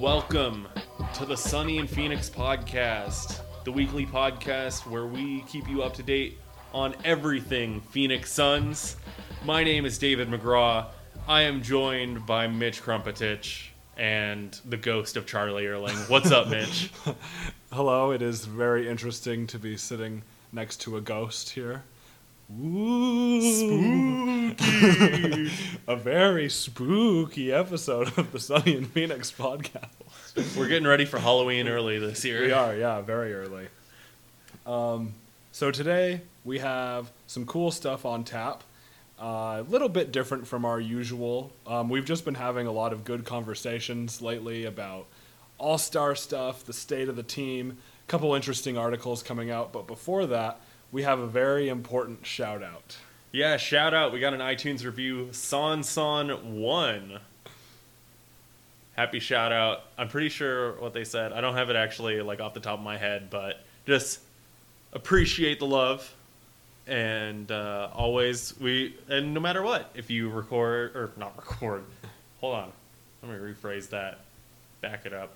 welcome to the Sunny and Phoenix podcast, the weekly podcast where we keep you up to date on everything Phoenix Suns. My name is David McGraw. I am joined by Mitch Krumpetich and the ghost of Charlie Erling. What's up, Mitch? Hello, it is very interesting to be sitting next to a ghost here. Ooh. Spooky. a very spooky episode of the Sunny and Phoenix podcast. We're getting ready for Halloween early this year. We are, yeah, very early. Um, so today we have some cool stuff on tap. A little bit different from our usual. Um, we've just been having a lot of good conversations lately about all star stuff, the state of the team, a couple interesting articles coming out. But before that, we have a very important shout out. Yeah, shout out. We got an iTunes review. Son Son 1. Happy shout out. I'm pretty sure what they said. I don't have it actually like off the top of my head, but just appreciate the love. And uh, always we and no matter what, if you record or not record, hold on, let me rephrase that, back it up.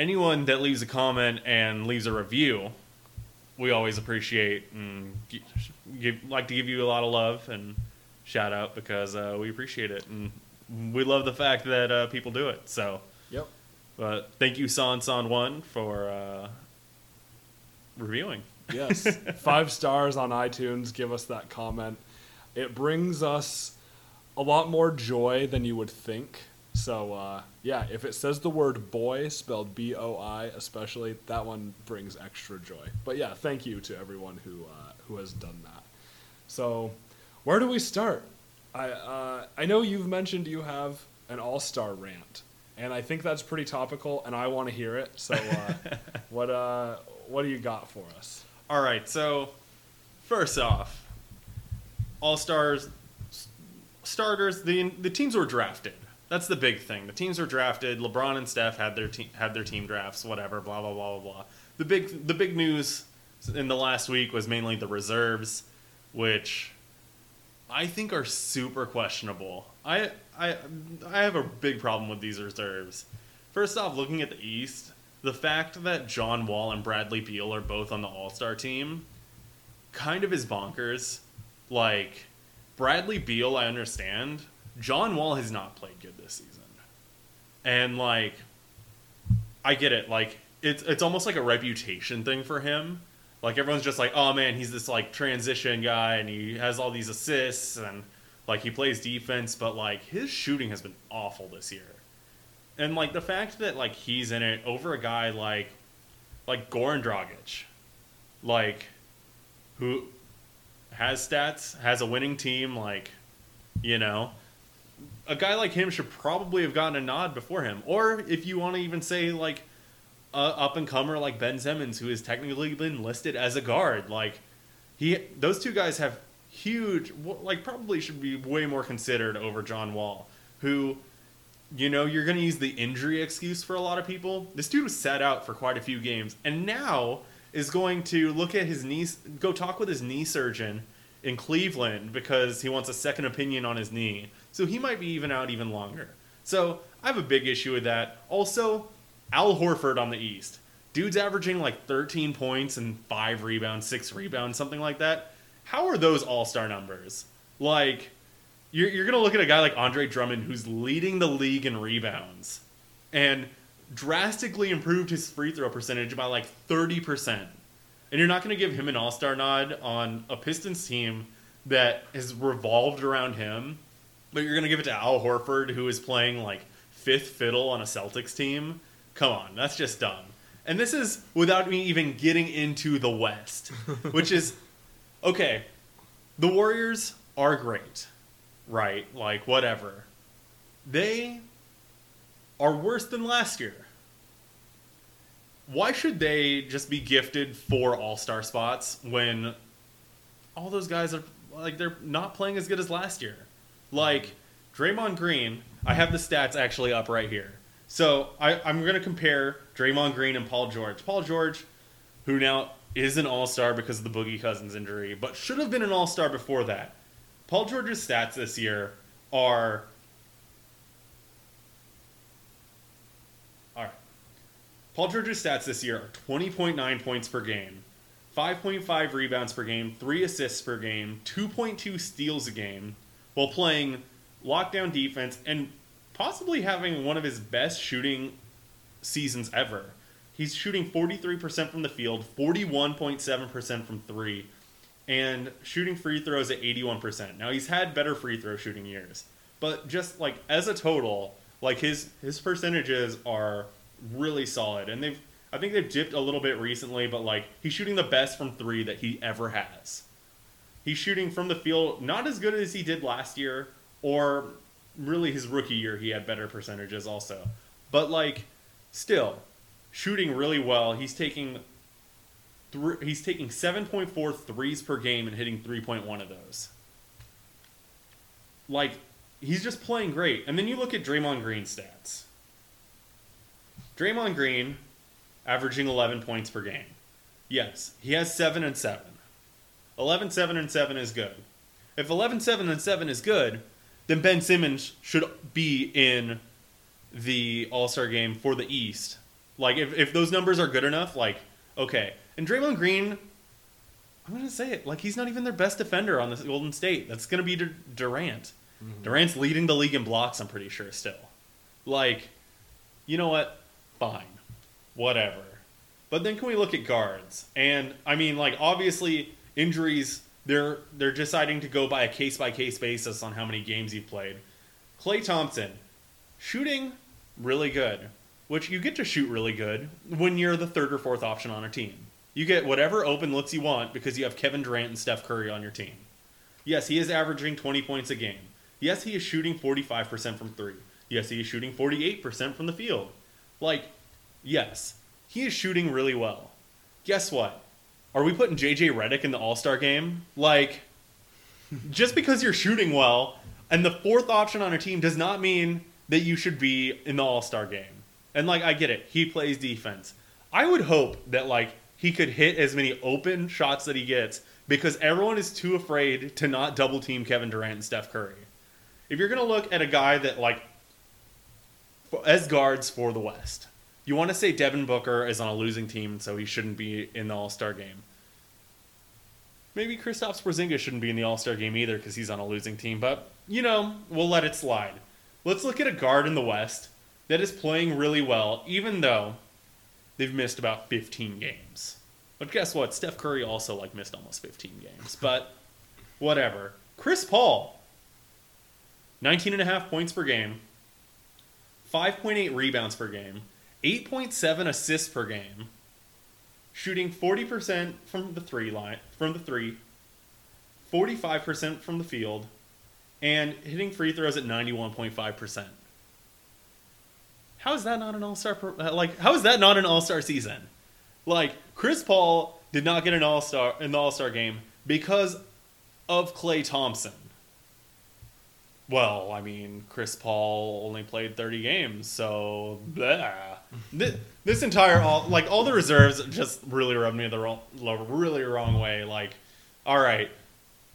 Anyone that leaves a comment and leaves a review, we always appreciate and give, like to give you a lot of love and shout out because uh, we appreciate it and we love the fact that uh, people do it. So, Yep. but thank you, San San One, for uh, reviewing. Yes. Five stars on iTunes. Give us that comment. It brings us a lot more joy than you would think. So, uh, yeah, if it says the word boy, spelled B O I, especially, that one brings extra joy. But yeah, thank you to everyone who, uh, who has done that. So, where do we start? I, uh, I know you've mentioned you have an all star rant, and I think that's pretty topical, and I want to hear it. So, uh, what, uh, what do you got for us? All right, so first off, All Stars starters. The the teams were drafted. That's the big thing. The teams were drafted. LeBron and Steph had their team had their team drafts. Whatever. Blah blah blah blah blah. The big the big news in the last week was mainly the reserves, which I think are super questionable. I I I have a big problem with these reserves. First off, looking at the East, the fact that John Wall and Bradley Beal are both on the All Star team kind of is bonkers. Like, Bradley Beal, I understand. John Wall has not played good this season. And, like, I get it. Like, it's, it's almost like a reputation thing for him. Like, everyone's just like, oh man, he's this, like, transition guy and he has all these assists and, like, he plays defense, but, like, his shooting has been awful this year and like the fact that like he's in it over a guy like like Goran Dragic, like who has stats, has a winning team, like you know, a guy like him should probably have gotten a nod before him. Or if you want to even say like a up and comer like Ben Simmons, who has technically been listed as a guard, like he those two guys have huge like probably should be way more considered over John Wall, who you know, you're going to use the injury excuse for a lot of people. This dude was sat out for quite a few games, and now is going to look at his knee, go talk with his knee surgeon in Cleveland because he wants a second opinion on his knee. So he might be even out even longer. So I have a big issue with that. Also, Al Horford on the East. Dude's averaging like 13 points and five rebounds, six rebounds, something like that. How are those all star numbers? Like, you're, you're going to look at a guy like Andre Drummond who's leading the league in rebounds and drastically improved his free throw percentage by like 30%. And you're not going to give him an all star nod on a Pistons team that has revolved around him, but you're going to give it to Al Horford who is playing like fifth fiddle on a Celtics team. Come on, that's just dumb. And this is without me even getting into the West, which is okay. The Warriors are great right? Like whatever. They are worse than last year. Why should they just be gifted four All-Star spots when all those guys are like they're not playing as good as last year? Like Draymond Green, I have the stats actually up right here. So I, I'm going to compare Draymond Green and Paul George. Paul George, who now is an All Star because of the Boogie Cousins injury, but should have been an All Star before that. Paul George's stats this year are. All right. Paul George's stats this year are 20.9 points per game, 5.5 rebounds per game, 3 assists per game, 2.2 steals a game, while playing lockdown defense and possibly having one of his best shooting seasons ever. He's shooting 43% from the field, 41.7% from three, and shooting free throws at 81%. Now he's had better free throw shooting years, but just like as a total, like his his percentages are really solid, and they've I think they've dipped a little bit recently, but like he's shooting the best from three that he ever has. He's shooting from the field not as good as he did last year, or really his rookie year he had better percentages also, but like still shooting really well. He's taking he's taking 7.4 threes per game and hitting 3.1 of those. Like he's just playing great. And then you look at Draymond Green's stats. Draymond Green averaging 11 points per game. Yes, he has 7 and 7. 11 7 and 7 is good. If 11 7 and 7 is good, then Ben Simmons should be in the All-Star game for the East like if, if those numbers are good enough, like okay. And Draymond Green, I'm gonna say it, like he's not even their best defender on the Golden State. That's gonna be Dur- Durant. Mm-hmm. Durant's leading the league in blocks. I'm pretty sure still. Like, you know what? Fine, whatever. But then can we look at guards? And I mean, like obviously injuries. They're they're deciding to go by a case by case basis on how many games you've played. Klay Thompson, shooting really good which you get to shoot really good when you're the third or fourth option on a team. You get whatever open looks you want because you have Kevin Durant and Steph Curry on your team. Yes, he is averaging 20 points a game. Yes, he is shooting 45% from three. Yes, he is shooting 48% from the field. Like, yes, he is shooting really well. Guess what? Are we putting JJ Redick in the All Star game? Like, just because you're shooting well and the fourth option on a team does not mean that you should be in the All Star game. And like I get it, he plays defense. I would hope that like he could hit as many open shots that he gets because everyone is too afraid to not double team Kevin Durant and Steph Curry. If you're gonna look at a guy that like as guards for the West, you want to say Devin Booker is on a losing team, so he shouldn't be in the All Star game. Maybe Kristaps Porzingis shouldn't be in the All Star game either because he's on a losing team. But you know, we'll let it slide. Let's look at a guard in the West that is playing really well, even though they've missed about 15 games. But guess what? Steph Curry also like missed almost 15 games. But whatever. Chris Paul, 19 and a half points per game, 5.8 rebounds per game, 8.7 assists per game, shooting 40% from the three line, from the three, 45% from the field, and hitting free throws at 91.5%. How is that not an all star? Uh, like, how is that not an all star season? Like, Chris Paul did not get an all star in the all star game because of Klay Thompson. Well, I mean, Chris Paul only played 30 games, so blah. This, this entire all like all the reserves just really rubbed me the wrong, really wrong way. Like, all right,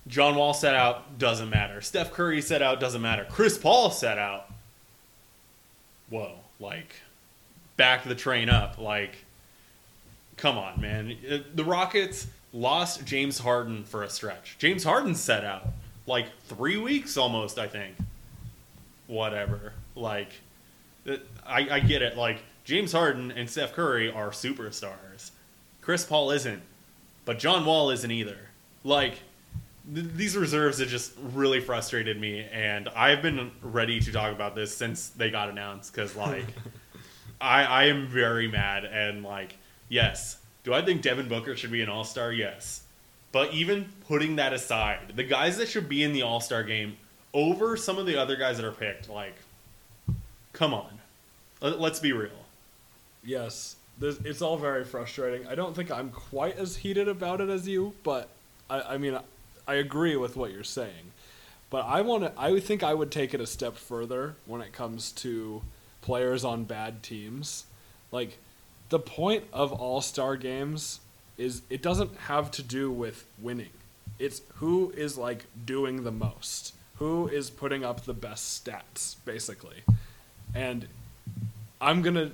John Wall set out doesn't matter. Steph Curry set out doesn't matter. Chris Paul set out. Whoa, like back the train up. Like, come on, man. Uh, the Rockets lost James Harden for a stretch. James Harden set out like three weeks almost, I think. Whatever. Like, uh, I, I get it. Like, James Harden and Steph Curry are superstars. Chris Paul isn't, but John Wall isn't either. Like, th- these reserves have just really frustrated me, and I've been ready to talk about this since they got announced because, like, I, I am very mad. And, like, yes, do I think Devin Booker should be an all star? Yes. But even putting that aside, the guys that should be in the all star game over some of the other guys that are picked. Like, come on, Let- let's be real. Yes, this, it's all very frustrating. I don't think I'm quite as heated about it as you, but I, I mean, I agree with what you're saying. But I want to. I think I would take it a step further when it comes to players on bad teams. Like, the point of All Star games is it doesn't have to do with winning. It's who is like doing the most, who is putting up the best stats, basically. And I'm gonna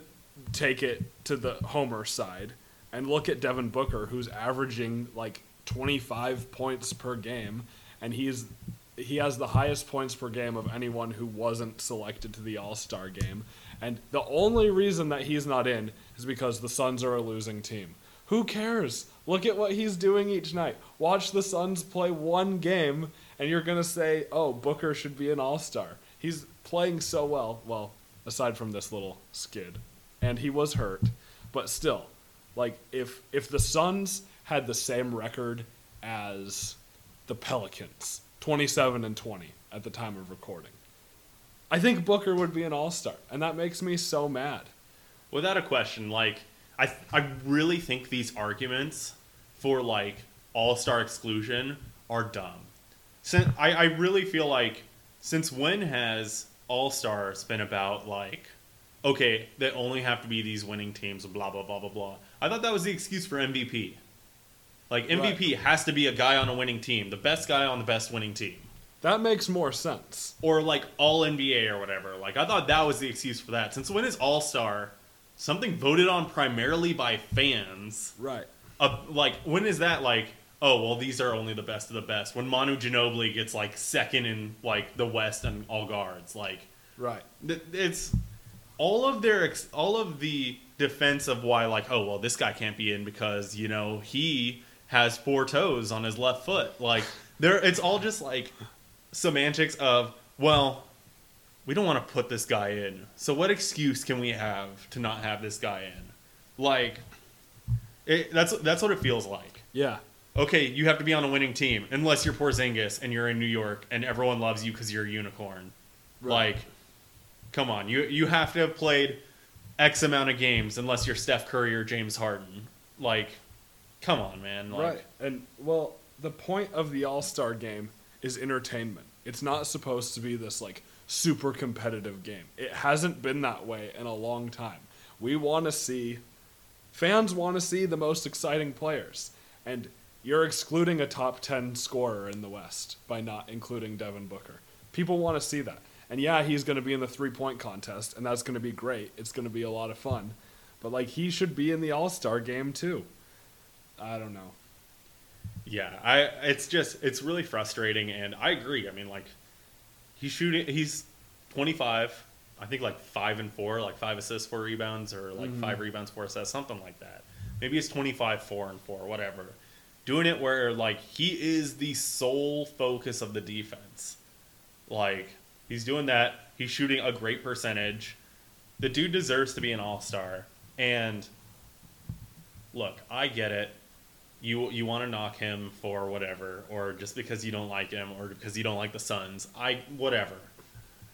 take it to the Homer side and look at Devin Booker, who's averaging like 25 points per game, and he's he has the highest points per game of anyone who wasn't selected to the All Star game. And the only reason that he's not in is because the Suns are a losing team. Who cares? Look at what he's doing each night. Watch the Suns play one game, and you're gonna say, "Oh, Booker should be an All Star." He's playing so well. Well, aside from this little skid, and he was hurt, but still, like if if the Suns had the same record as the Pelicans, 27 and 20 at the time of recording, I think Booker would be an All Star, and that makes me so mad. Without a question, like I, I really think these arguments for like all star exclusion are dumb. Since I, I really feel like since when has all stars been about like okay they only have to be these winning teams blah blah blah blah blah. I thought that was the excuse for MVP. Like MVP has to be a guy on a winning team, the best guy on the best winning team. That makes more sense. or like all NBA or whatever. Like I thought that was the excuse for that. Since when is All Star something voted on primarily by fans? Right. Uh, like when is that like? Oh well, these are only the best of the best. When Manu Ginobili gets like second in like the West and all guards, like Right. th- it's all of their ex- all of the defense of why like oh well this guy can't be in because you know he has four toes on his left foot like there it's all just like semantics of well we don't want to put this guy in so what excuse can we have to not have this guy in like it, that's that's what it feels like Yeah. okay, you have to be on a winning team unless you're Porzingis and you're in New York and everyone loves you because you're a unicorn. Right. Like, come on, you you have to have played X amount of games unless you're Steph Curry or James Harden. Like, come on, man. Like, right. And well, the point of the All Star game is entertainment. It's not supposed to be this like super competitive game. It hasn't been that way in a long time. We want to see fans want to see the most exciting players. And you're excluding a top 10 scorer in the West by not including Devin Booker. People want to see that. And yeah, he's going to be in the three-point contest and that's going to be great. It's going to be a lot of fun. But like he should be in the All-Star game too. I don't know. Yeah, I it's just it's really frustrating, and I agree. I mean, like he's shooting, he's 25. I think like five and four, like five assists, four rebounds, or like mm-hmm. five rebounds, four assists, something like that. Maybe it's 25, four and four, whatever. Doing it where like he is the sole focus of the defense. Like he's doing that. He's shooting a great percentage. The dude deserves to be an all star. And look, I get it you you want to knock him for whatever, or just because you don't like him, or because you don't like the Suns. I whatever,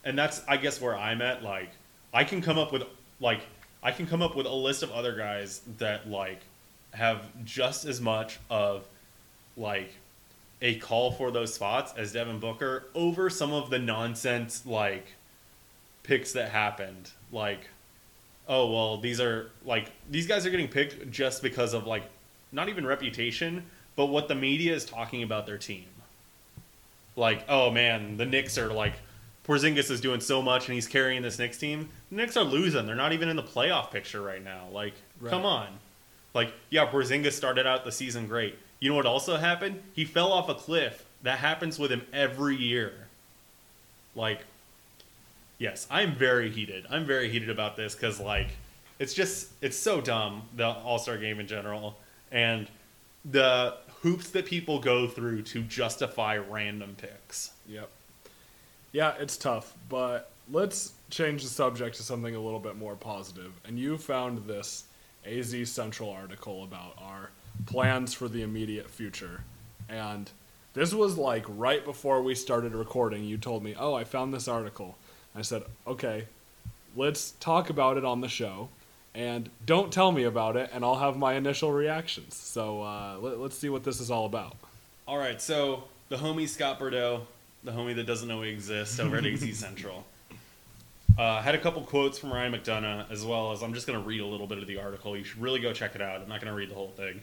and that's I guess where I'm at. Like I can come up with like I can come up with a list of other guys that like have just as much of like a call for those spots as Devin Booker over some of the nonsense like picks that happened. Like, oh well, these are like these guys are getting picked just because of like not even reputation, but what the media is talking about their team. Like, oh man, the Knicks are like Porzingis is doing so much and he's carrying this Knicks team. The Knicks are losing. They're not even in the playoff picture right now. Like, Right. come on. Like, yeah, Porzingis started out the season great. You know what also happened? He fell off a cliff. That happens with him every year. Like, yes, I'm very heated. I'm very heated about this because, like, it's just, it's so dumb, the All Star game in general. And the hoops that people go through to justify random picks. Yep. Yeah, it's tough, but let's change the subject to something a little bit more positive. And you found this AZ Central article about our plans for the immediate future. And This was like right before we started recording. You told me, "Oh, I found this article." I said, "Okay, let's talk about it on the show." And don't tell me about it, and I'll have my initial reactions. So uh, let, let's see what this is all about. All right, so the homie Scott Bordow, the homie that doesn't know we exist over at AZ Central, uh, had a couple quotes from Ryan McDonough, as well as I'm just going to read a little bit of the article. You should really go check it out. I'm not going to read the whole thing.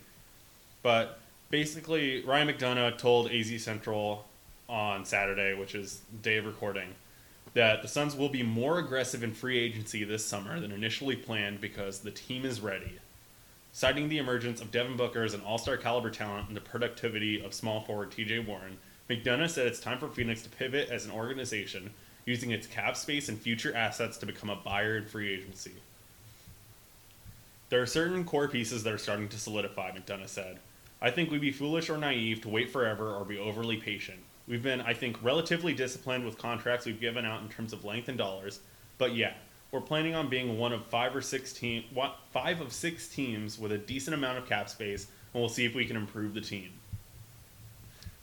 But basically, Ryan McDonough told AZ Central on Saturday, which is day of recording, that the Suns will be more aggressive in free agency this summer than initially planned because the team is ready. Citing the emergence of Devin Booker as an all star caliber talent and the productivity of small forward TJ Warren, McDonough said it's time for Phoenix to pivot as an organization, using its cap space and future assets to become a buyer in free agency. There are certain core pieces that are starting to solidify, McDonough said. I think we'd be foolish or naive to wait forever or be overly patient. We've been, I think, relatively disciplined with contracts we've given out in terms of length and dollars, but yeah, we're planning on being one of five or six team, five of six teams with a decent amount of cap space, and we'll see if we can improve the team.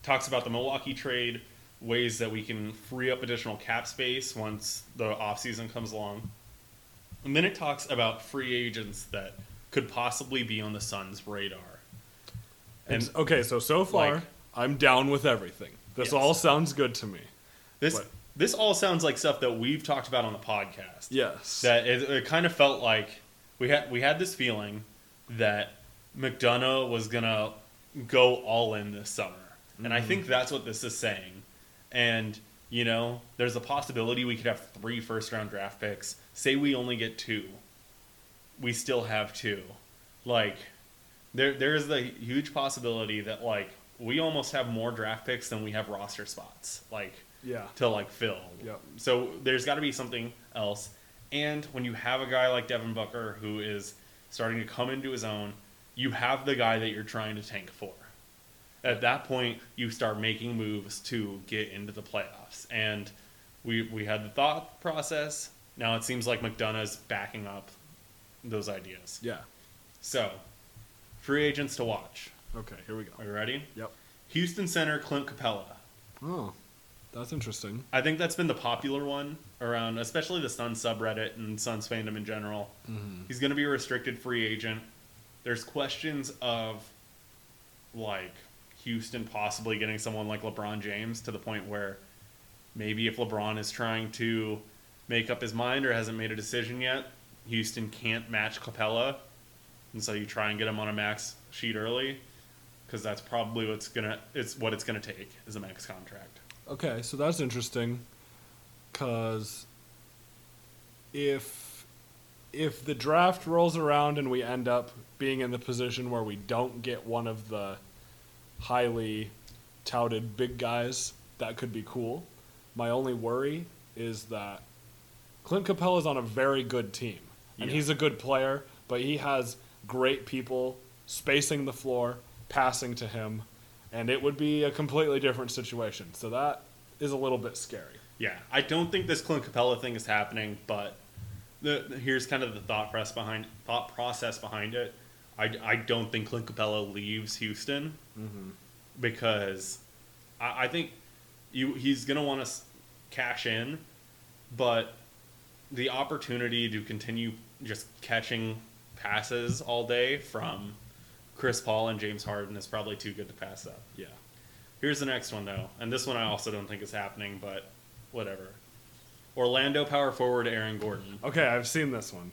Talks about the Milwaukee trade, ways that we can free up additional cap space once the offseason comes along. And then it talks about free agents that could possibly be on the Suns' radar. And And okay, so so far like- I'm down with everything. This Yes. all sounds good to me. this what? this all sounds like stuff that we've talked about on the podcast. Yes. that it, it kind of felt like we had we had this feeling that McDonough was gonna go all in this summer, and I think mm-hmm. that's what this is saying. And you know, there's a possibility we could have three first round draft picks. Say we only get two, we still have two. Like there there is the huge possibility that like we almost have more draft picks than we have roster spots. Like yeah. to like fill. Yep. So there's got to be something else. And when you have a guy like Devin Booker who is starting to come into his own, you have the guy that you're trying to tank for. At that point, you start making moves to get into the playoffs. And we we had the thought process. Now it seems like McDonough's backing up those ideas. Yeah. So, free agents to watch. Okay, here we go. Are you ready? Yep. Houston center Clint Capela. Oh, that's interesting. I think that's been the popular one around, especially the Suns subreddit and Suns fandom in general. Mm-hmm. He's going to be a restricted free agent. There's questions of like Houston possibly getting someone like LeBron James to the point where maybe if LeBron is trying to make up his mind or hasn't made a decision yet, Houston can't match Capela, and so you try and get him on a max sheet early because that's probably what's gonna it's what it's gonna take is a max contract. Okay, so that's interesting, cause if if the draft rolls around and we end up being in the position where we don't get one of the highly touted big guys, that could be cool. My only worry is that Clint Capela is on a very good team, and Yeah. he's a good player, but he has great people spacing the floor, passing to him, and it would be a completely different situation. So that is a little bit scary. Yeah, I don't think this Clint Capela thing is happening, but the, the- here's kind of the thought process behind thought process behind it. I, I don't think Clint Capela leaves Houston mm-hmm. because I, I think you he's gonna want to cash in, but the opportunity to continue just catching passes all day from Chris Paul and James Harden is probably too good to pass up. Yeah. Here's the next one though, and this one I also don't think is happening, but whatever. Orlando power forward Aaron Gordon. Okay, I've seen this one.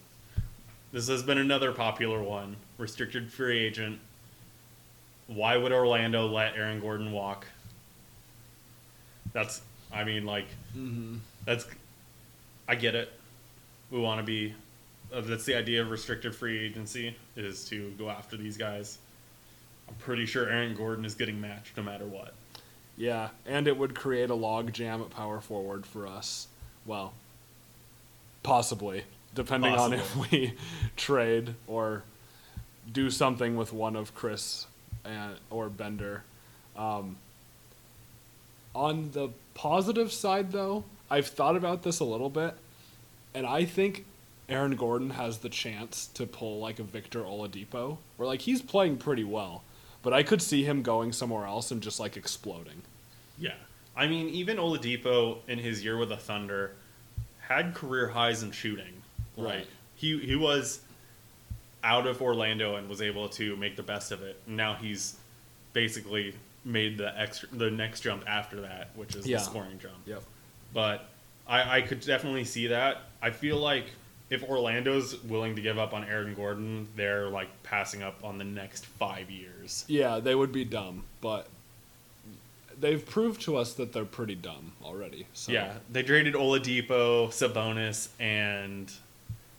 This has been another popular one. Restricted free agent. Why would Orlando let Aaron Gordon walk? That's, I mean, like, that's, I get it. We want to be, uh, that's the idea of restricted free agency, is to go after these guys. I'm pretty sure Aaron Gordon is getting matched no matter what. Yeah, and it would create a log jam at power forward for us. Well, possibly, depending on if we trade or do something with one of Chriss and, or Bender. Um, on the positive side, though, I've thought about this a little bit, and I think Aaron Gordon has the chance to pull like a Victor Oladipo, where like he's playing pretty well, But I could see him going somewhere else and just like exploding. Yeah. I mean, even Oladipo in his year with the Thunder had career highs in shooting. Like Right. he he was out of Orlando and was able to make the best of it. Now he's basically made the extra the next jump after that, which is Yeah. the scoring jump. Yep. But I, I could definitely see that. I feel like if Orlando's willing to give up on Aaron Gordon, they're like passing up on the next five years. Yeah, they would be dumb, but they've proved to us that they're pretty dumb already. So Yeah, they traded Oladipo, Sabonis, and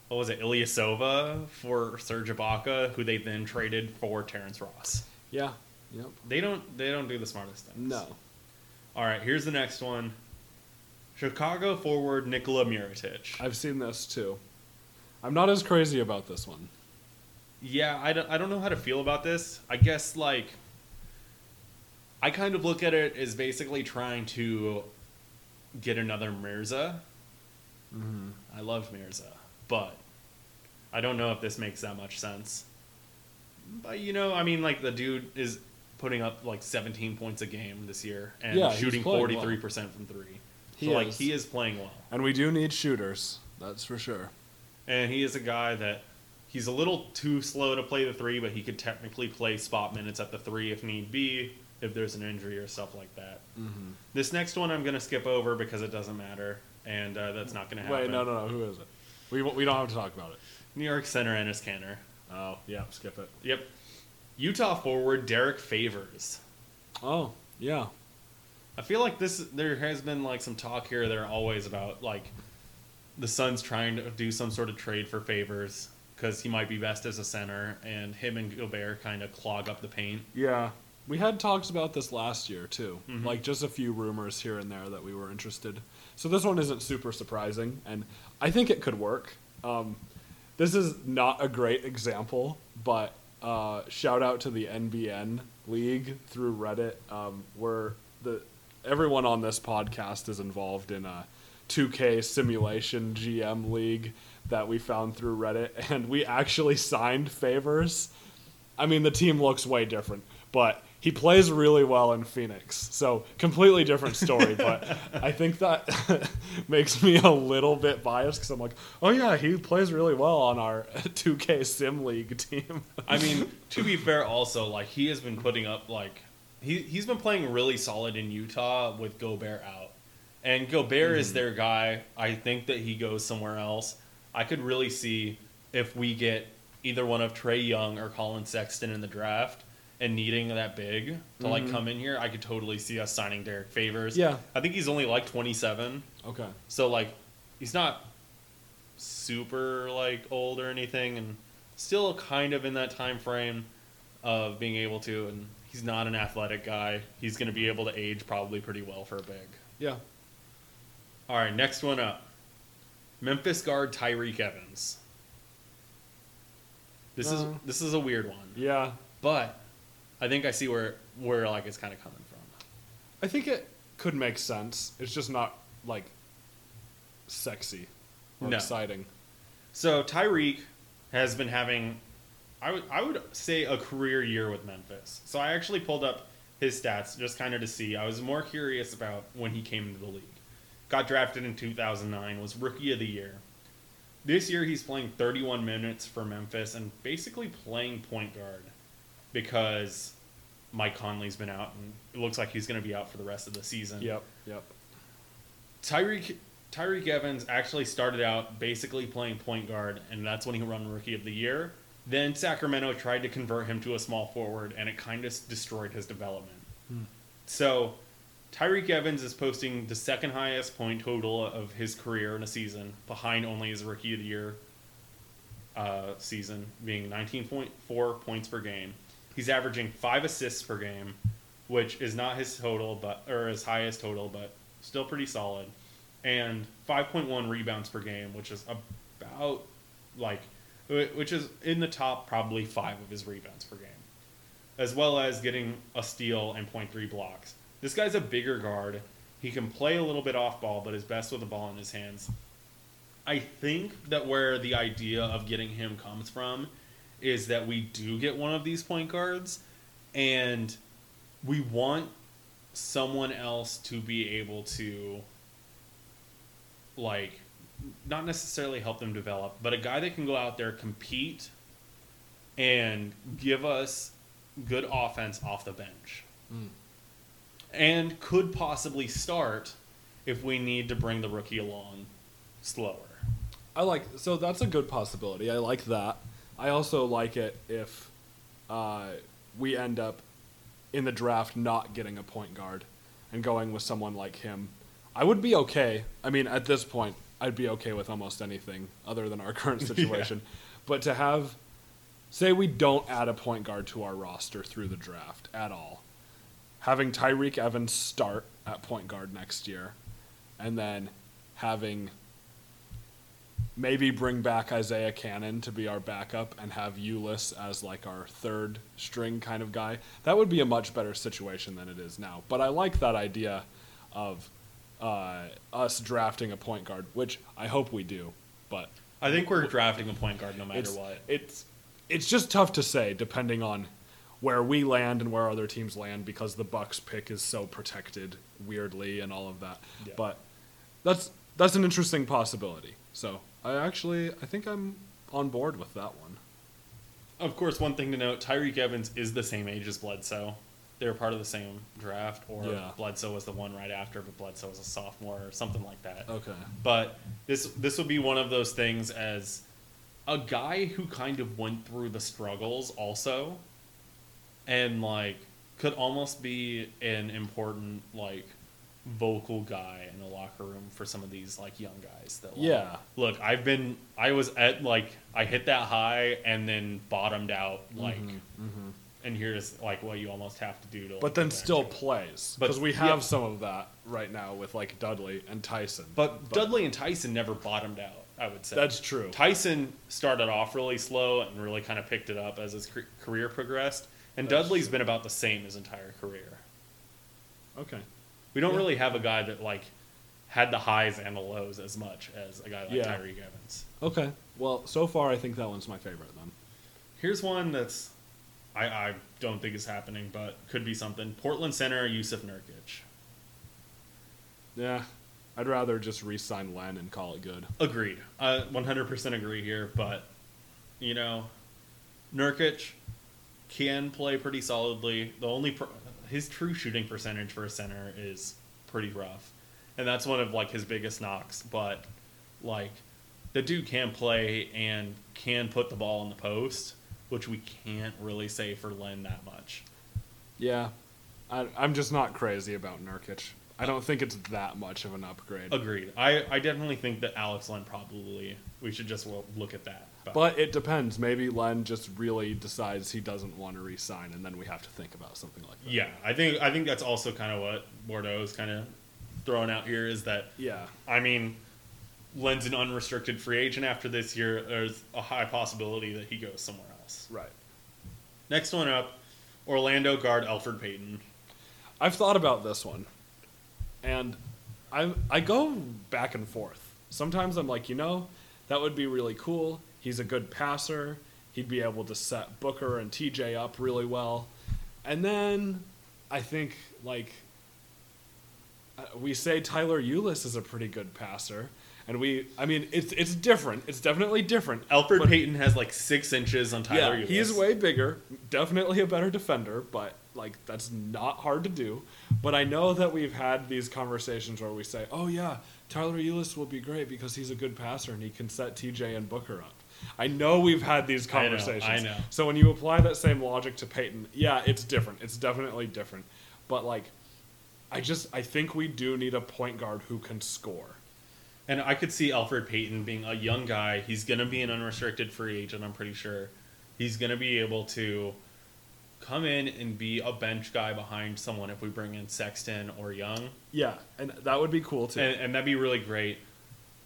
what was it, Ilyasova for Serge Ibaka, who they then traded for Terrence Ross. Yeah. Yep. They don't they don't do the smartest things. No. All right, here's the next one. Chicago forward Nikola Mirotic. I've seen this too. I'm not as crazy about this one. Yeah, I don't, I don't know how to feel about this. I guess, like, I kind of look at it as basically trying to get another Mirza. Mm-hmm. I love Mirza, but I don't know if this makes that much sense. But, you know, I mean, like, the dude is putting up, like, 17 points a game this year and Yeah, shooting 43% from three. He so, like, he is playing well. And we do need shooters. That's for sure. And he is a guy that he's a little too slow to play the three, but he could technically play spot minutes at the three if need be, if there's an injury or stuff like that. Mm-hmm. This next one I'm going to skip over because it doesn't matter, and uh, that's not going to happen. Wait, no, no, no. Who is it? We, we don't have to talk about it. New York center Enes Kanter. Oh, yeah. Skip it. Yep. Utah forward Derrick Favors. Oh, yeah. I feel like this there has been like some talk here there always about like the Suns trying to do some sort of trade for Favors because he might be best as a center, and him and Gobert kind of clog up the paint. Yeah. We had talks about this last year too. Mhm. Like just a few rumors here and there that we were interested. So this one isn't super surprising, and I think it could work. Um, this is not a great example, but uh, shout out to the NBN League through Reddit, um, where the everyone on this podcast is involved in a 2K simulation GM league that we found through Reddit, and we actually signed favors. I mean, the team looks way different, but he plays really well in Phoenix. So, completely different story. but I think that makes me a little bit biased because I'm like, oh, yeah, he plays really well on our 2K Sim League team. I mean, to be fair, also like he has been putting up like he he's been playing really solid in Utah with Gobert out, and Gobert is mm-hmm. their guy. I think that he goes somewhere else. I could really see if we get either one of Trae Young or Collin Sexton in the draft and needing that big to like mm-hmm. come in here. I could totally see us signing Derrick Favors. Yeah. I think he's only like 27. okay. So like he's not super like old or anything and still kind of in that time frame of being able to and he's not an athletic guy. He's going to be able to age probably pretty well for a big. Yeah. All right, next one up. Memphis guard Tyreke Evans. This is Uh. this is a weird one. Yeah. But I think I see where where like it's kind of coming from. I think it could make sense. It's just not, like, sexy or No. exciting. So Tyreke has been having, I would I would say a career year with Memphis. So I actually pulled up his stats just kind of to see. I was more curious about when he came into the league. Got drafted in 2009, was rookie of the year. This year he's playing 31 minutes for Memphis and basically playing point guard because Mike Conley's been out and it looks like he's going to be out for the rest of the season. Yep. Yep. Tyreke Tyreke Evans actually started out basically playing point guard, and that's when he won Rookie of the Year. Then Sacramento tried to convert him to a small forward, and it kind of destroyed his development. Hmm. So Tyreke Evans is posting the second highest point total of his career in a season, behind only his Rookie of the Year uh, season, being 19.4 points per game. He's averaging five assists per game, which is not his total, but or his highest total, but still pretty solid. And 5.1 rebounds per game, which is about like, which is in the top probably five of his rebounds per game, as well as getting a steal and 0.3 blocks. This guy's a bigger guard. He can play a little bit off ball, but is best with the ball in his hands. I think that where the idea of getting him comes from is that we do get one of these point guards, and we want someone else to be able to like not necessarily help them develop, but a guy that can go out there compete and give us good offense off the bench. Hmm. And could possibly start if we need to bring the rookie along slower. I like so that's a good possibility. I like that. I also like it if uh, we end up in the draft not getting a point guard and going with someone like him. I would be okay. I mean, at this point, I'd be okay with almost anything other than our current situation. But to have, say, we don't add a point guard to our roster through the draft at all, having Tyreke Evans start at point guard next year, and then having maybe bring back Isaiah Canaan to be our backup and have Ulis as like our third string kind of guy. That would be a much better situation than it is now. But I like that idea of uh, us drafting a point guard, which I hope we do. But I think we're drafting a point guard no matter it's what. it's it's just tough to say depending on where we land and where other teams land because the Bucks pick is so protected weirdly and all of that. Yeah. But that's that's an interesting possibility. So I actually I think I'm on board with that one. Of course, one thing to note: Tyreke Evans is the same age as Bledsoe. They were part of the same draft, or Yeah. Bledsoe was the one right after, but Bledsoe was a sophomore or something like that. Okay. But this this would be one of those things as a guy who kind of went through the struggles also, and like could almost be an important like vocal guy in the locker room for some of these like young guys that like, Yeah. look i've been i was at like i hit that high and then bottomed out like and here's like what you almost have to do to like, Mm-hmm, But then still to plays because we have yeah. some of that right now with like Dudley and Tyson. but dudley and tyson never bottomed out i would say That's true. tyson started off really slow and really kind of picked it up as his career progressed and That's dudley's been about the same his entire career Okay. we don't Yeah. really have a guy that like had the highs and the lows as much as a guy like Yeah. Tyreke Evans. Okay. Well, so far I think that one's my favorite then. Here's one that's I, I don't think is happening, but could be something. Portland center Jusuf Nurkic. Yeah. I'd rather just re-sign Len and call it good. Agreed. I 100% agree here, but you know, Nurkic can play pretty solidly. The only pr- his true shooting percentage for a center is pretty rough, and that's one of like his biggest knocks. But like, the dude can play and can put the ball in the post, which we can't really say for Len that much. Yeah. I, I'm just not crazy about Nurkic. I don't think it's that much of an upgrade. Agreed. I, I definitely think that Alex Len probably we should just look at that. But it depends. Maybe Len just really decides he doesn't want to re-sign, and then we have to think about something like that. Yeah, I think I think that's also kind of what Bordow is kind of throwing out here is that Yeah. I mean, Len's an unrestricted free agent after this year. There's a high possibility that he goes somewhere else. Right. Next one up, Orlando guard Elfrid Payton. I've thought about this one, and I I go back and forth. Sometimes I'm like, you know, that would be really cool. He's a good passer. He'd be able to set Booker and TJ up really well. And then I think like uh, we say Tyler Ulis is a pretty good passer, and we I mean it's it's different. It's definitely different. Elfrid but- Payton has like six inches on Tyler yeah, Ulis. he's way bigger. Definitely a better defender, but like that's not hard to do. But I know that we've had these conversations where we say, "Oh yeah, Tyler Ulis will be great because he's a good passer and he can set TJ and Booker up." I know we've had these I know, conversations. I know. So when you apply that same logic to Payton, yeah, it's different. It's definitely different. But like, I just I think we do need a point guard who can score. And I could see Elfrid Payton being a young guy. He's going to be an unrestricted free agent, I'm pretty sure. He's going to be able to come in and be a bench guy behind someone if we bring in Sexton or Young. Yeah, and that would be cool too. And, and that'd be really great.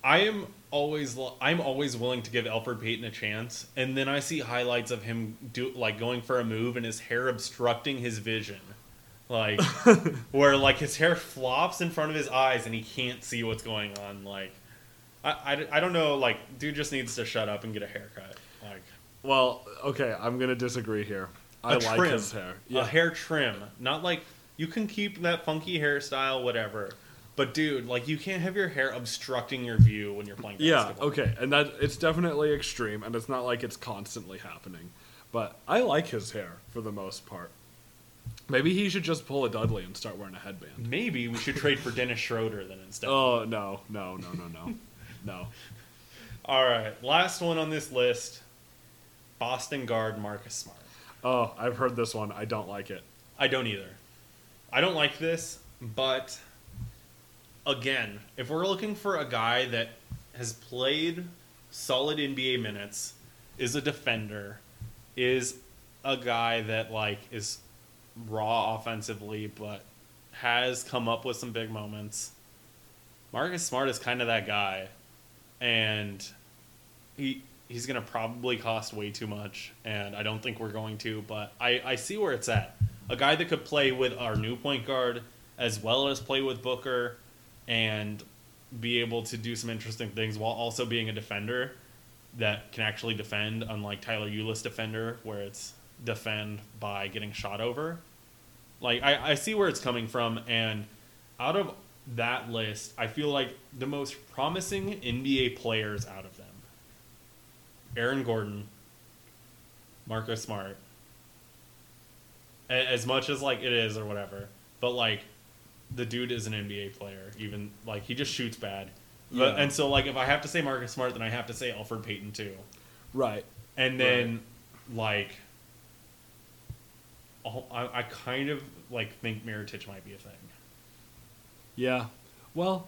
I am always I'm always willing to give Elfrid Payton a chance, and then I see highlights of him do like going for a move and his hair obstructing his vision, like where like his hair flops in front of his eyes and he can't see what's going on. Like I, I, I don't know. Like dude just needs to shut up and get a haircut. Like Well, okay, I'm gonna disagree here. I like trim, his hair. Yeah. a hair trim, not like you can keep that funky hairstyle, whatever. But dude, like you can't have your hair obstructing your view when you're playing basketball. Yeah, okay, and that it's definitely extreme, and it's not like it's constantly happening. But I like his hair for the most part. Maybe he should just pull a Dudley and start wearing a headband. Maybe we should trade for Dennis Schroeder then instead. Oh no, no, no, no, no, no. All right, last one on this list: Boston guard Marcus Smart. Oh, I've heard this one. I don't like it. I don't either. I don't like this, but again, if we're looking for a guy that has played solid NBA minutes, is a defender, is a guy that like is raw offensively but has come up with some big moments. Marcus Smart is kind of that guy and he he's going to probably cost way too much and I don't think we're going to, but I I see where it's at a guy that could play with our new point guard as well as play with Booker and be able to do some interesting things while also being a defender that can actually defend, unlike Tyler Ulis defender, where it's defend by getting shot over. Like I, I see where it's coming from, and out of that list, I feel like the most promising NBA players out of them. Aaron Gordon, Marcus Smart, as much as like it is or whatever but like the dude is an nba player even like he just shoots bad but, Yeah. and so like if i have to say marcus smart then i have to say Elfrid Payton too Right. and then like all, I, I kind of like think Mirotic might be a thing Yeah. Well,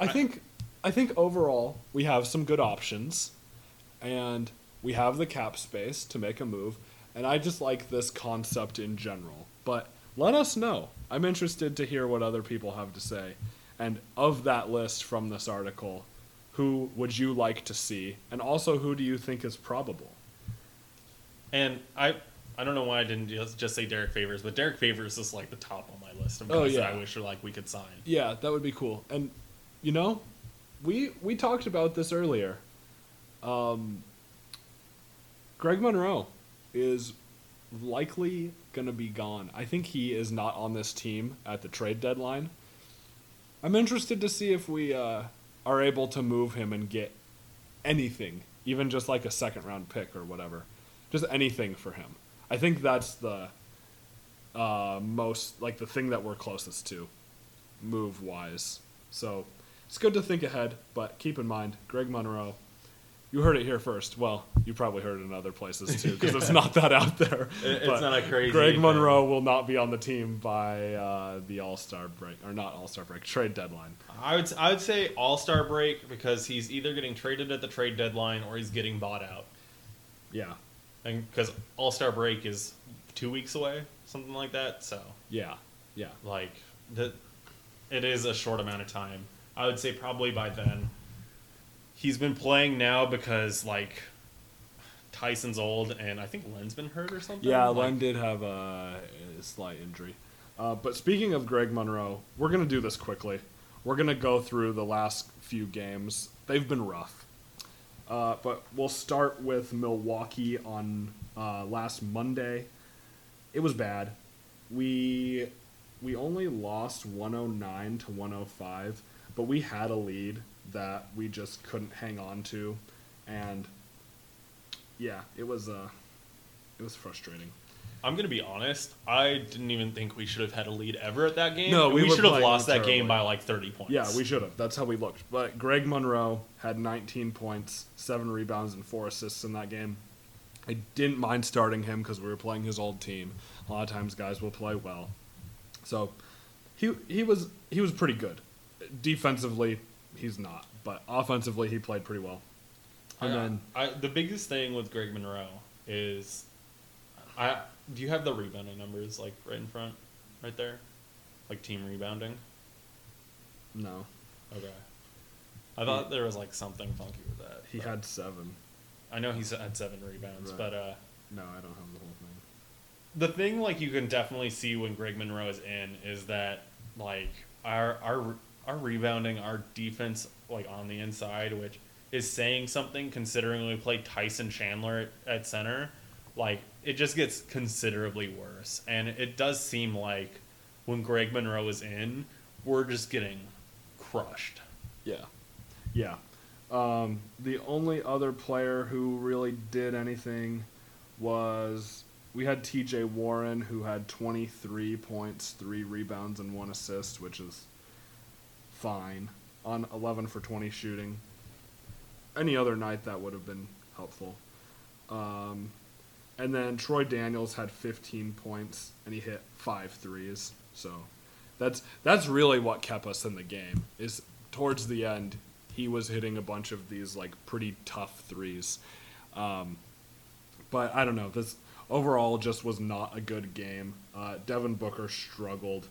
I I- think I think overall we have some good options and we have the cap space to make a move and I just like this concept in general. But let us know. I'm interested to hear what other people have to say. And of that list from this article, who would you like to see and also who do you think is probable? and i i don't know why i didn't just, just say Derrick Favors but Derrick Favors is like the top on my list of Oh, guys that yeah. i wish like we could sign Yeah, that would be cool. And you know, we we talked about this earlier. Um, Greg Monroe is likely to be gone. I think he is not on this team at the trade deadline. I'm interested to see if we uh, are able to move him and get anything, even just like a second round pick or whatever, just anything for him. I think that's the uh, most like the thing that we're closest to move wise. So it's good to think ahead, but keep in mind, Greg Monroe, you heard it here first. Well, you probably heard it in other places too, because it's not that out there. It- it's not a crazy Greg thing. Monroe will not be on the team by uh, the All Star break, or not All Star break, trade deadline. I would I would say All Star break because he's either getting traded at the trade deadline or he's getting bought out, Yeah, and because All Star break is two weeks away, something like that. So yeah, yeah. like the, it is a short amount of time. I would say probably by then. He's been playing now because like Tyson's old and I think Len's been hurt or something. Yeah, Like, Len did have a, a slight injury. Uh, but speaking of Greg Monroe, we're going to do this quickly. We're going to go through the last few games. They've been rough. Uh, but we'll start with Milwaukee on uh, last Monday. It was bad. We we only lost 109 to 105, but we had a lead that we just couldn't hang on to, and yeah, it was uh, it was frustrating. I'm gonna be honest. I didn't even think we should have had a lead ever at that game. No, we we, should have lost that terribly. game by like 30 points. Yeah, we should have. That's how we looked. But Greg Monroe had 19 points, seven rebounds, and four assists in that game. I didn't mind starting him because we were playing his old team. A lot of times, guys will play well. So he he was he was pretty good. Defensively, he's not, but offensively, he played pretty well. And I- then I, the biggest thing with Greg Monroe is, I do you have the rebounding numbers like right in front, right there, like team rebounding? no, Okay. I thought there was like something funky with that. he had seven. I know he's had seven rebounds, Right. but uh, No, I don't have the whole thing. the thing like you can definitely see when Greg Monroe is in is that like our our our rebounding, our defense like on the inside, which is saying something considering we play Tyson Chandler at, at center. Like it just gets considerably worse. And it does seem like when Greg Monroe is in, we're just getting crushed. Yeah. Yeah. Um, the only other player who really did anything was we had TJ Warren, who had 23 points, three rebounds, and one assist, which is fine on 11 for 20 shooting. Any other night that would have been helpful. Um, and then Troy Daniels had 15 points and he hit five threes. So that's that's really what kept us in the game. Is towards the end he was hitting a bunch of these like pretty tough threes. Um, but I don't know. This overall just was not a good game. Uh, Devin Booker struggled.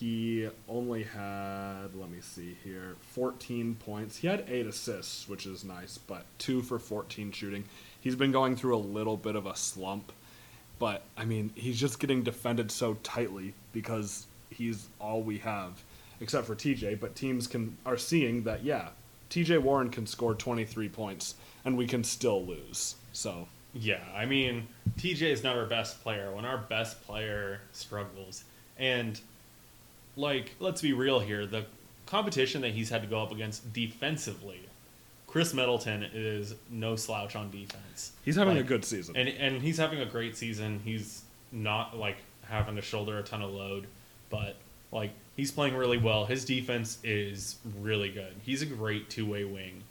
He only had, let me see here, 14 points. He had eight assists, which is nice, but two for 14 shooting. He's been going through a little bit of a slump, but I mean, he's just getting defended so tightly because he's all we have, except for TJ. But teams can are seeing that, yeah, TJ Warren can score 23 points, and we can still lose. So Yeah, I mean, TJ is not our best player. When our best player struggles, and like, let's be real here, the competition that he's had to go up against defensively, Khris Middleton is no slouch on defense. he's having a good season. and and he's having a great season. He's not like having to shoulder a ton of load, but like he's playing really well. His defense is really good. He's a great two way wing.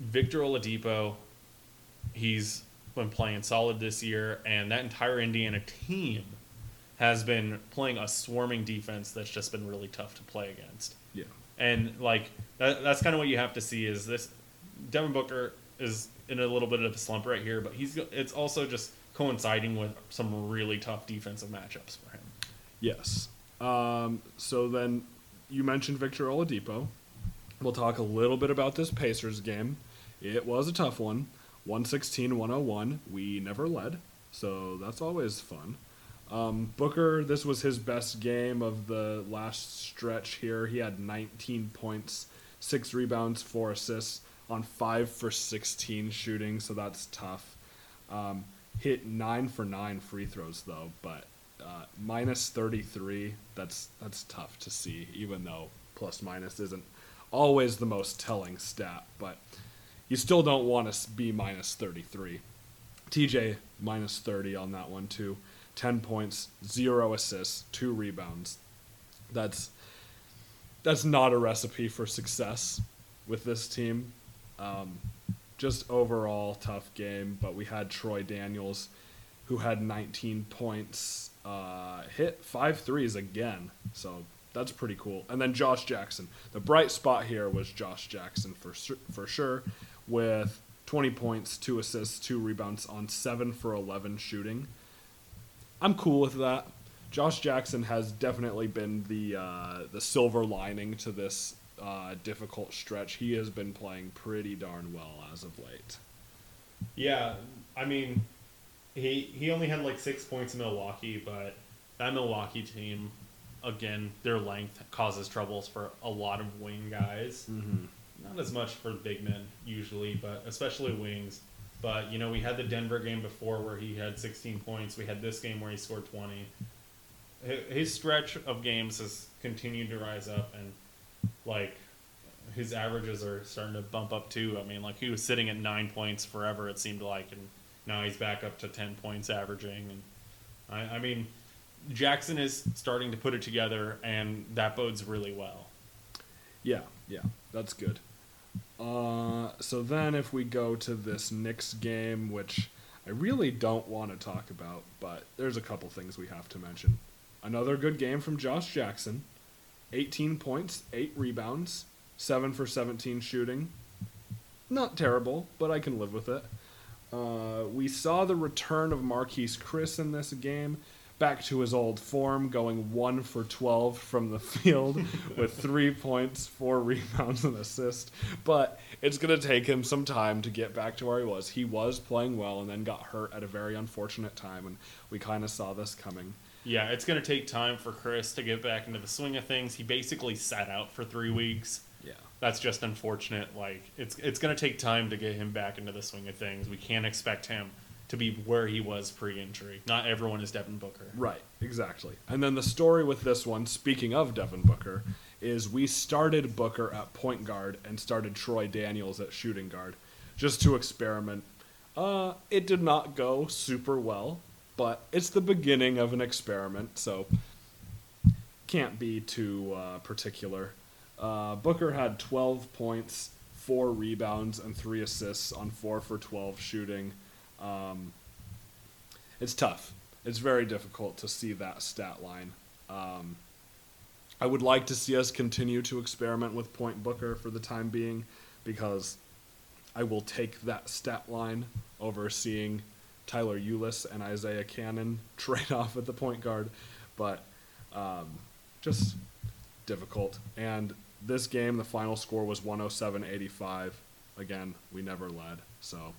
Victor Oladipo, he's been playing solid this year, and that entire Indiana team has been playing a swarming defense that's just been really tough to play against yeah. and like that, that's kind of what you have to see is this Devin Booker is in a little bit of a slump right here, but he's it's also just coinciding with some really tough defensive matchups for him. Yes. Um, so then you mentioned Victor Oladipo. We'll talk a little bit about this Pacers game. It was a tough one. 116 101. We never led, so that's always fun. Um, Booker, this was his best game of the last stretch here. He had 19 points, 6 rebounds, 4 assists on 5 for 16 shooting, so that's tough. Um, hit 9 for 9 free throws, though, but uh, minus 33, that's, that's tough to see, even though plus minus isn't always the most telling stat, but you still don't want to be minus 33. TJ minus 30 on that one too. 10 points, 0 assists, 2 rebounds. That's that's not a recipe for success with this team. Um, just overall tough game, but we had Troy Daniels who had 19 points, uh, hit five threes again. So that's pretty cool. And then Josh Jackson. The bright spot here was Josh Jackson for for sure, with 20 points, two assists, two rebounds on seven for 11 shooting. I'm cool with that. Josh Jackson has definitely been the uh, the silver lining to this uh, difficult stretch. He has been playing pretty darn well as of late. Yeah, I mean, he he only had like six points in Milwaukee, but that Milwaukee team, again, their length causes troubles for a lot of wing guys. Mm-hmm. Not as much for big men usually, but especially wings. But you know, we had the Denver game before where he had 16 points. We had this game where he scored 20. His stretch of games has continued to rise up, and like his averages are starting to bump up too. I mean, like he was sitting at nine points forever. It seemed like, and now he's back up to 10 points averaging. And I, I mean, Jackson is starting to put it together, and that bodes really well. Yeah, yeah, that's good. Uh, so then, if we go to this Knicks game, which I really don't want to talk about, but there's a couple things we have to mention. Another good game from Josh Jackson 18 points, 8 rebounds, 7 for 17 shooting. Not terrible, but I can live with it. Uh, we saw the return of Marquese Chriss in this game, back to his old form, going one for 12 from the field with three points, four rebounds, and assist. But it's going to take him some time to get back to where he was. He was playing well and then got hurt at a very unfortunate time, and we kind of saw this coming. Yeah, it's going to take time for Chriss to get back into the swing of things. He basically sat out for three weeks. Yeah. That's just unfortunate. Like it's it's going to take time to get him back into the swing of things. We can't expect him to be where he was pre-injury. Not everyone is Devin Booker. Right, exactly. And then the story with this one, speaking of Devin Booker, is we started Booker at point guard and started Troy Daniels at shooting guard just to experiment. Uh, it did not go super well, but it's the beginning of an experiment, so can't be too uh, particular. Uh, Booker had 12 points, 4 rebounds, and 3 assists on 4 for 12 shooting. Um, it's tough. It's very difficult to see that stat line. Um, I would like to see us continue to experiment with Point Booker for the time being because I will take that stat line over seeing Tyler Ulis and Isaiah Canaan trade off at the point guard. But um, just difficult. And this game, the final score was 107 85. Again, we never led. So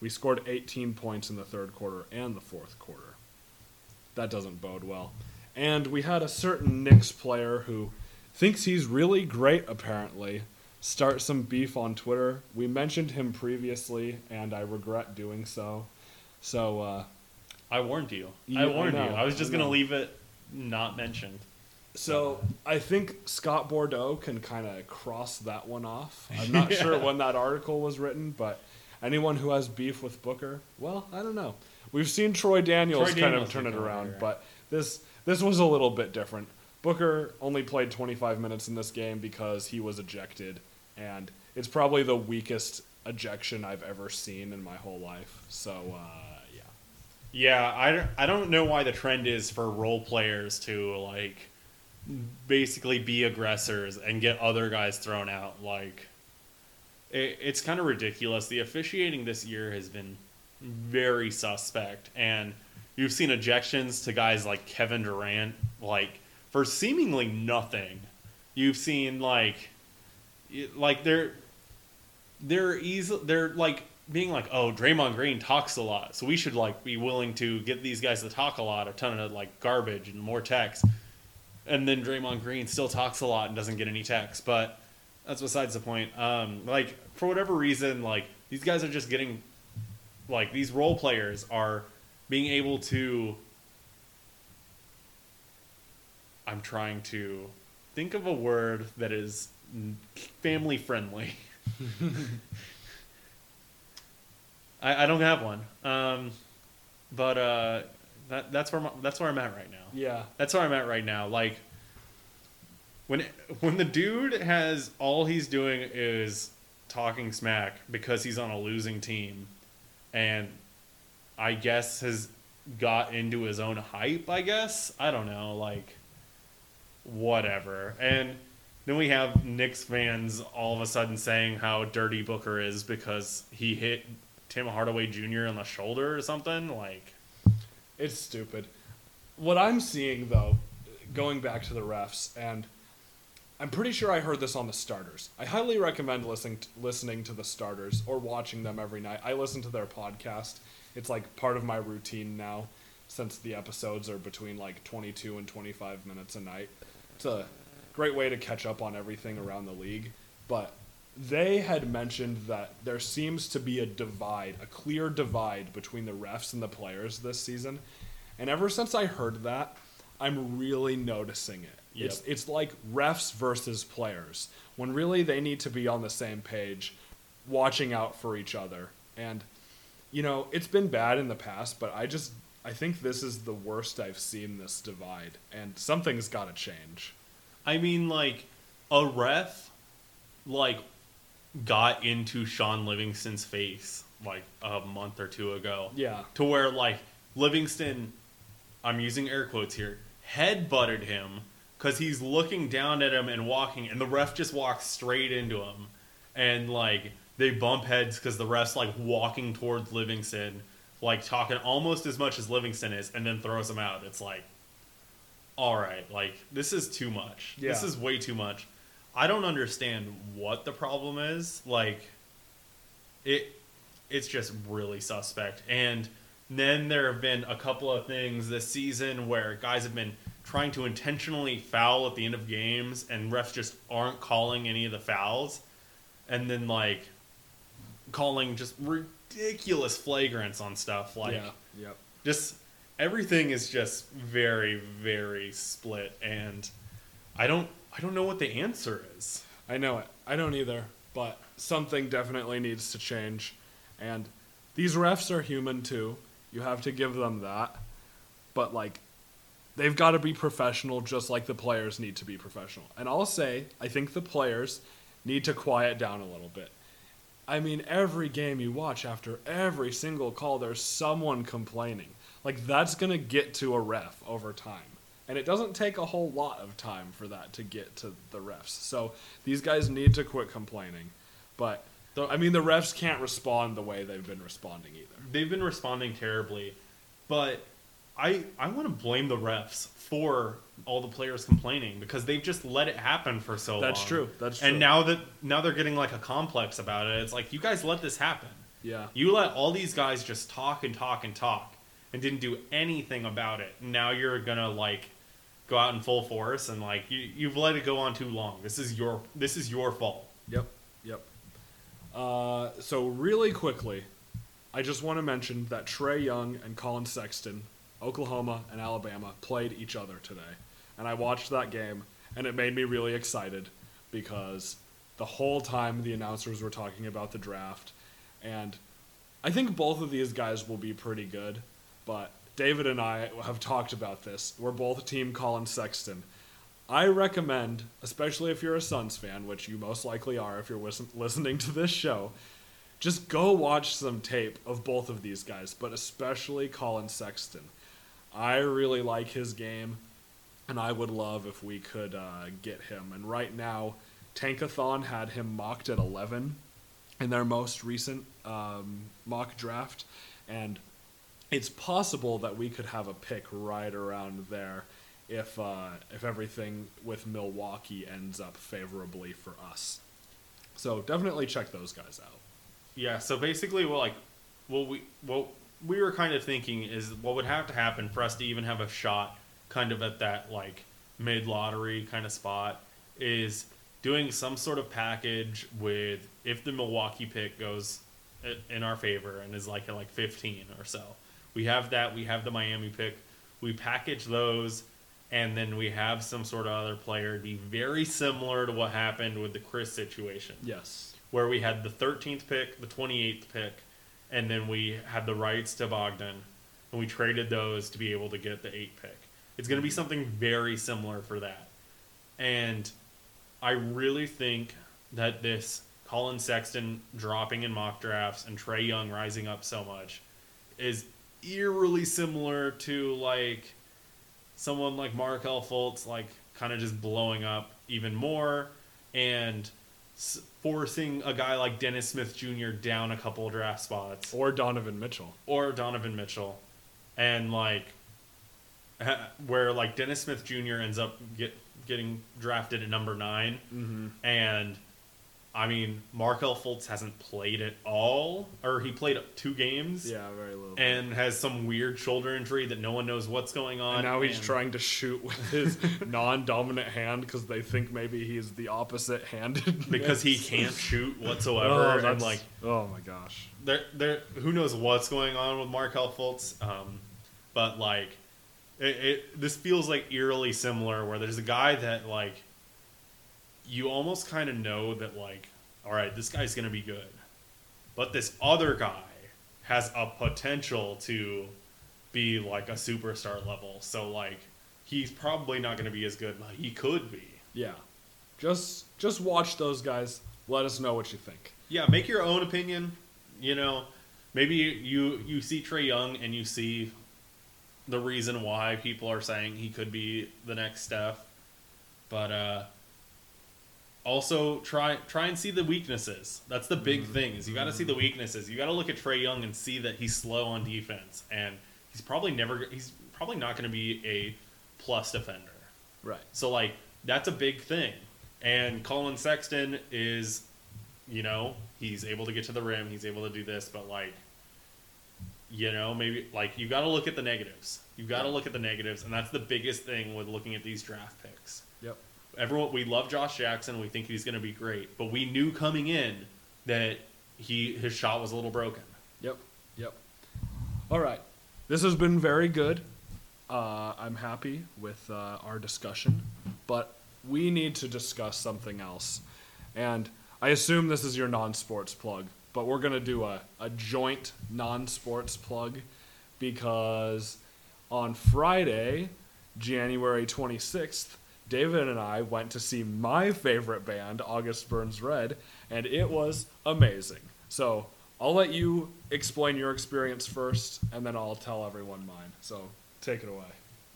we scored 18 points in the third quarter and the fourth quarter. That doesn't bode well. And we had a certain Knicks player who thinks he's really great, apparently, start some beef on Twitter. We mentioned him previously, and I regret doing so. So, uh, I warned you. Yeah, I I warned know, you. I was just gonna leave it not mentioned. So I think Scott Bordow can kind of cross that one off. I'm not sure when that article was written, but anyone who has beef with Booker, well, I don't know. We've seen Troy Daniels Troy kind of turn it around, but this this was a little bit different. Booker only played 25 minutes in this game because he was ejected, and it's probably the weakest ejection I've ever seen in my whole life. So uh, yeah. Yeah, I don't, I don't know why the trend is for role players to like basically be aggressors and get other guys thrown out. Like, it, it's kind of ridiculous. The officiating this year has been very suspect, and you've seen ejections to guys like Kevin Durant, like for seemingly nothing. You've seen like, like they're they're easy. They're like being like, oh, Draymond Green talks a lot, so we should like be willing to get these guys to talk a lot, a ton of like garbage and more techs. And then Draymond Green still talks a lot and doesn't get any techs, but that's besides the point. Um, like for whatever reason, like these guys are just getting, like these role players are being able to. I'm trying to think of a word that is family friendly. I, I don't have one. Um, but uh, that, that's where my, that's where I'm at right now. Yeah. That's where I'm at right now. Like when when the dude has all he's doing is talking smack because he's on a losing team, and I guess has got into his own hype. I guess I don't know. Like whatever. And then we have Knicks fans all of a sudden saying how dirty Booker is because he hit Tim Hardaway Jr. on the shoulder or something. Like It's stupid. What I'm seeing though, going back to the refs, and I'm pretty sure I heard this on the starters. I highly recommend listening to, listening to the starters or watching them every night. I listen to their podcast. It's like part of my routine now, since the episodes are between like 22 and 25 minutes a night. It's a great way to catch up on everything around the league. But they had mentioned that there seems to be a divide, a clear divide between the refs and the players this season. And ever since I heard that, I'm really noticing it. It's Yep. it's like refs versus players when really they need to be on the same page, watching out for each other. And you know, it's been bad in the past, but I just I think this is the worst I've seen this divide, and something's got to change. I mean, like a ref, like got into Shaun Livingston's face like a month or two ago. Yeah. To where like Livingston, I'm using air quotes here, head butted him because he's looking down at him and walking, and the ref just walks straight into him, and like they bump heads because the ref's like walking towards Livingston, like talking almost as much as Livingston is, and then throws him out. It's like, all right, like this is too much. This is way too much. I don't understand what the problem is. Like, it it's just really suspect. And then there have been a couple of things this season where guys have been trying to intentionally foul at the end of games, and refs just aren't calling any of the fouls, and then like calling just ridiculous flagrants on stuff. Like yeah. Yep. just everything is just very very split and I don't I don't know what the answer is. I know it. I don't either, but something definitely needs to change. And these refs are human too. You have to give them that. But like they've got to be professional just like the players need to be professional. And I'll say, I think the players need to quiet down a little bit. I mean, every game you watch after every single call there's someone complaining. Like that's going to get to a ref over time. And it doesn't take a whole lot of time for that to get to the refs. So these guys need to quit complaining. But I mean, the refs can't respond the way they've been responding either. They've been responding terribly, but I I want to blame the refs for all the players complaining because they've just let it happen for so long. That's true. That's true. And now that now they're getting like a complex about it. It's like you guys let this happen. Yeah. You let all these guys just talk and talk and talk and didn't do anything about it. Now you're gonna like go out in full force and like you you've let it go on too long. This is your this is your fault. Yep. Yep. Uh, so really quickly, I just want to mention that Trae Young and Collin Sexton, Oklahoma and Alabama, played each other today, and I watched that game, and it made me really excited because the whole time the announcers were talking about the draft, and I think both of these guys will be pretty good, but David and I have talked about this. We're both team Collin Sexton. I recommend, especially if you're a Suns fan, which you most likely are if you're listen- listening to this show, just go watch some tape of both of these guys, but especially Collin Sexton. I really like his game, and I would love if we could uh, get him. And right now, Tankathon had him mocked at 11 in their most recent um, mock draft, and it's possible that we could have a pick right around there if uh, if everything with Milwaukee ends up favorably for us. So definitely check those guys out. Yeah, so basically what like what we what we were kind of thinking is what would have to happen for us to even have a shot kind of at that like mid lottery kind of spot is doing some sort of package with if the Milwaukee pick goes in our favor and is like at like 15 or so. We have that, we have the Miami pick. We package those and then we have some sort of other player be very similar to what happened with the Chriss situation Yes. where we had the 13th pick, the 28th pick, and then we had the rights to Bogdan, and we traded those to be able to get the eight pick. It's going to be mm-hmm. something very similar for that. And I really think that this Collin Sexton dropping in mock drafts and Trae Young rising up so much is eerily similar to like someone like Markelle Fultz, like kind of just blowing up even more and forcing a guy like Dennis Smith Jr. down a couple draft spots Or Donovan Mitchell. or Donovan Mitchell, and like where like Dennis Smith Jr. ends up get getting drafted at number 9 Mm-hmm. and I mean Markelle Fultz hasn't played at all, or he played two games, Yeah, very little. and has some weird shoulder injury that no one knows what's going on. And now he's and- trying to shoot with his non-dominant hand because they think maybe he's the opposite-handed. because he can't shoot whatsoever, Oh, and like oh my gosh. there, there, who knows what's going on with Markelle Fultz, um, but like, it, it, this feels like eerily similar, where there's a guy that like, you almost kind of know that like, all right, this guy's gonna be good, but this other guy has a potential to be like a superstar level, so like, he's probably not gonna be as good, but he could be. Yeah, just just watch those guys. Let us know what you think. yeah, make your own opinion. You know, maybe you you see Trae Young and you see the reason why people are saying he could be the next Steph, but uh, also try try and see the weaknesses. That's the big mm-hmm. thing is you got to see the mm-hmm. weaknesses. You got to look at Trae Young and see that he's slow on defense and he's probably never he's probably not going to be a plus defender. Right. So like that's a big thing. And Collin Sexton is, you know, he's able to get to the rim, he's able to do this, but like you know, maybe like you got to look at the negatives. You got to look at the negatives, and that's the biggest thing with looking at these draft picks. Everyone, we love Josh Jackson. We think he's going to be great, but we knew coming in that he his shot was a little broken. Yep. Yep. All right. This has been very good. Uh, I'm happy with uh, our discussion, but we need to discuss something else. And I assume this is your non sports plug, but we're going to do a, a joint non sports plug because on Friday, January 26th, David and I went to see my favorite band, August Burns Red, and it was amazing. So I'll let you explain your experience first, and then I'll tell everyone mine. So take it away.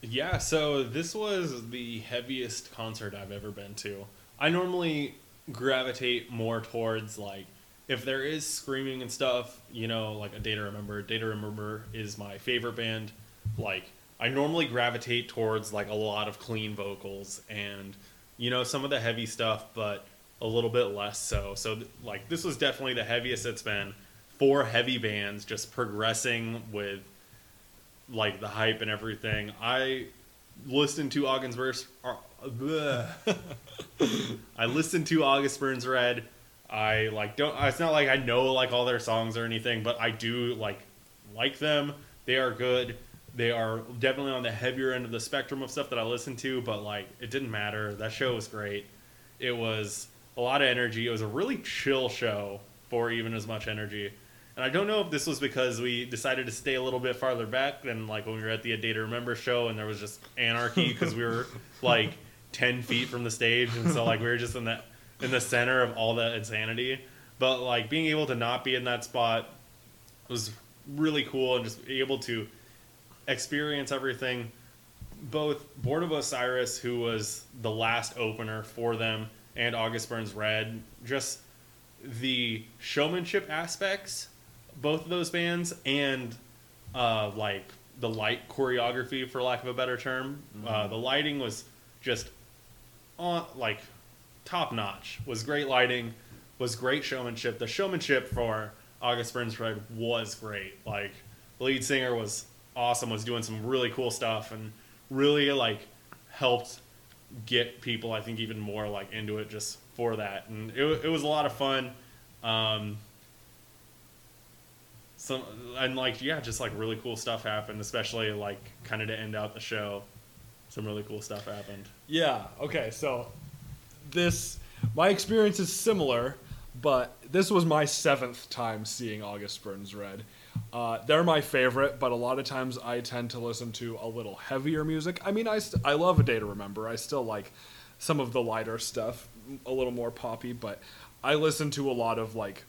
Yeah, so this was the heaviest concert I've ever been to. I normally gravitate more towards like if there is screaming and stuff, you know, like a Day to Remember. Day to Remember is my favorite band. Like I normally gravitate towards like a lot of clean vocals and you know some of the heavy stuff, but a little bit less so. So like this was definitely the heaviest it's been. Four heavy bands just progressing with like the hype and everything. I listened to August Burns. Uh. I listened to August Burns Red. I like don't. It's not like I know like all their songs or anything, but I do like like them. They are good. They are definitely on the heavier end of the spectrum of stuff that I listen to, but like it didn't matter. That show was great. It was a lot of energy. It was a really chill show for even as much energy. And I don't know if this was because we decided to stay a little bit farther back than like when we were at the A Day to Remember show and there was just anarchy because we were like 10 feet from the stage. And so like we were just in that in the center of all the insanity. But like being able to not be in that spot was really cool and just able to experience everything. Both Born of Osiris, who was the last opener for them, and August Burns Red, just the showmanship aspects, both of those bands, and uh, like the light choreography, for lack of a better term. Uh, the lighting was just on like top notch. Was great lighting, was great showmanship. The showmanship for August Burns Red was great. Like the lead singer was awesome. Was doing some really cool stuff and really like helped get people. I think even more like into it just for that. And it, it was a lot of fun. Um, some and like yeah, just like really cool stuff happened, especially like kind of to end out the show. Some really cool stuff happened. Yeah. Okay. So this my experience is similar, but this was my seventh time seeing August Burns Red. Uh, they're my favorite, but a lot of times I tend to listen to a little heavier music. I mean, I st- I love A Day to Remember. I still like some of the lighter stuff, a little more poppy, but I listen to a lot of like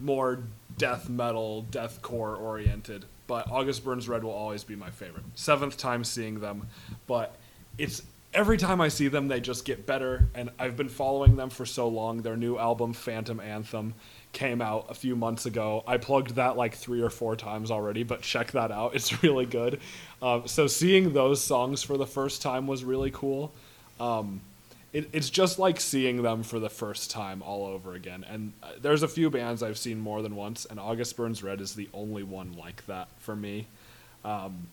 more death metal, deathcore oriented. But August Burns Red will always be my favorite. Seventh time seeing them, but it's every time I see them, they just get better. And I've been following them for so long. Their new album, Phantom Anthem, came out a few months ago. I plugged that like three or four times already, but check that out. It's really good. Um, so seeing those songs for the first time was really cool. Um, it, it's just like seeing them for the first time all over again. And uh, there's a few bands I've seen more than once, and August Burns Red is the only one like that for me. Um,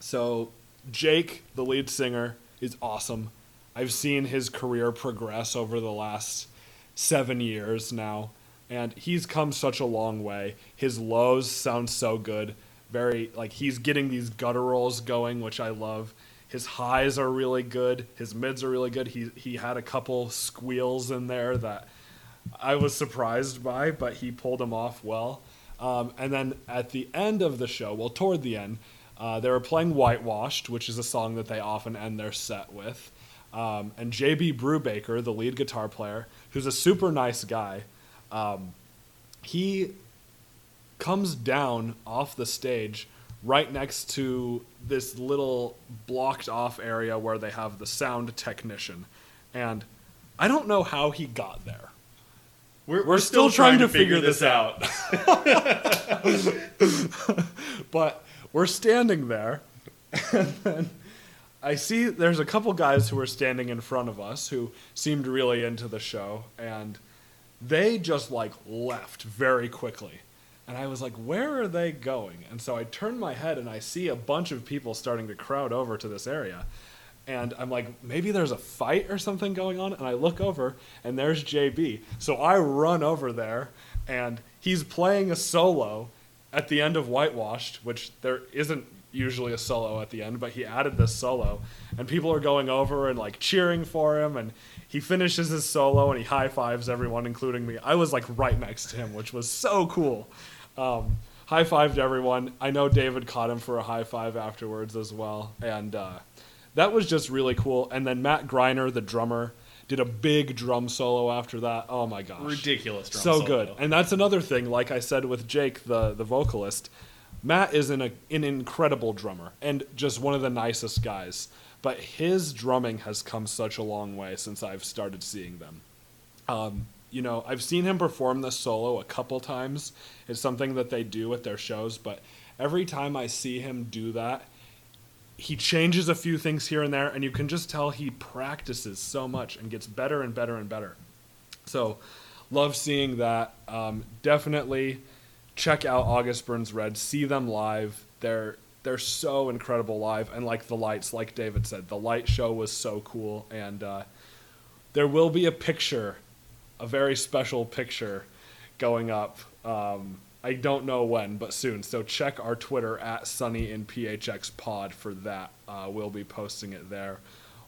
so Jake, the lead singer, is awesome. I've seen his career progress over the last seven years now, and he's come such a long way. His lows sound so good. Very like he's getting these gutturals going, which I love. His highs are really good. His mids are really good. He he had a couple squeals in there that I was surprised by, but he pulled them off well. Um, and then at the end of the show, well, toward the end, uh, they were playing Whitewashed, which is a song that they often end their set with. Um, and JB Brubaker, the lead guitar player, who's a super nice guy, um, he comes down off the stage right next to this little blocked off area where they have the sound technician. And I don't know how he got there. We're, We're, still, trying, to figure, this out. but we're standing there, and then I see there's a couple guys who are standing in front of us who seemed really into the show, and they just like left very quickly. And I was like, where are they going? And so I turn my head and I see a bunch of people starting to crowd over to this area. And I'm like, maybe there's a fight or something going on. And I look over and there's JB. So I run over there and he's playing a solo at the end of Whitewashed, which there isn't usually a solo at the end, but he added this solo, and people are going over and like cheering for him, and he finishes his solo and he high fives everyone, including me. I was like right next to him, which was so cool. Um, high five to everyone. I know David caught him for a high five afterwards as well, and uh, that was just really cool. And then Matt Greiner, the drummer, did a big drum solo after that. Oh my gosh, Ridiculous drum so solo. good. And that's another thing. Like I said with Jake, the the vocalist, Matt is an an incredible drummer and just one of the nicest guys. But his drumming has come such a long way since I've started seeing them. Um, you know, I've seen him perform this solo a couple times. It's something that they do at their shows, but every time I see him do that, he changes a few things here and there, and you can just tell he practices so much and gets better and better and better. So, love seeing that. Um, definitely check out August Burns Red. See them live. They're they're so incredible live, and like the lights, like David said, the light show was so cool. And uh, there will be a picture, a very special picture, going up. Um, I don't know when, but soon. So check our Twitter at Sunny in PHX Pod for that. Uh, we'll be posting it there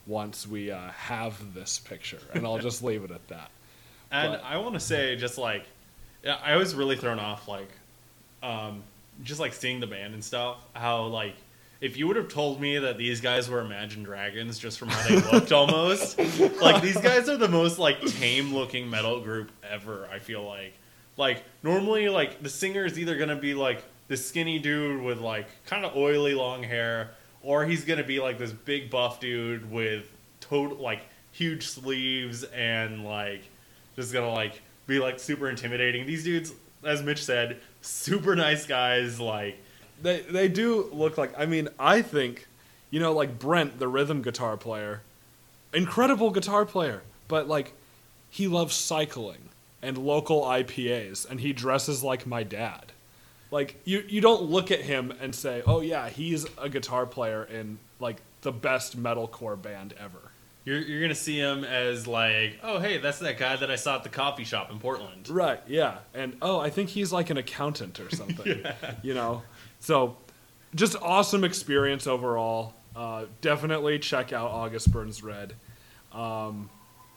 once we uh, have this picture, and I'll just leave it at that. And But- I want to say, just like, I was really thrown off, like, um, just like seeing the band and stuff. How like, if you would have told me that these guys were Imagine Dragons just from how they looked, almost like these guys are the most like tame looking metal group ever. I feel like, like normally, like the singer is either gonna be like the skinny dude with like kind of oily long hair, or he's gonna be like this big buff dude with total like huge sleeves and like just gonna like be like super intimidating. These dudes, as Mitch said, super nice guys. Like They they do look like. I mean, I think, you know, like Brent, the rhythm guitar player, incredible guitar player, but like, he loves cycling and local IPAs, and he dresses like my dad. Like you you don't look at him and say, oh yeah, he's a guitar player in like the best metalcore band ever. you're you're gonna see him as like, oh hey, that's that guy that I saw at the coffee shop in Portland. Right, yeah. And oh, I think he's like an accountant or something. You know? So just awesome experience overall. Uh, definitely check out August Burns Red. Um,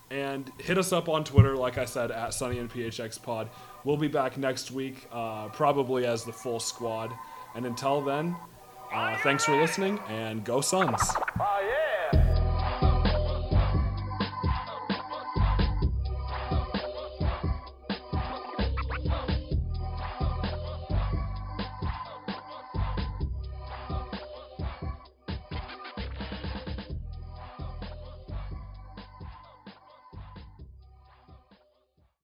and hit us up on Twitter, like I said, at Sunny and PHX Pod. We'll be back next week, uh, probably as the full squad. And until then, uh, thanks for listening and go Suns. Oh, yeah.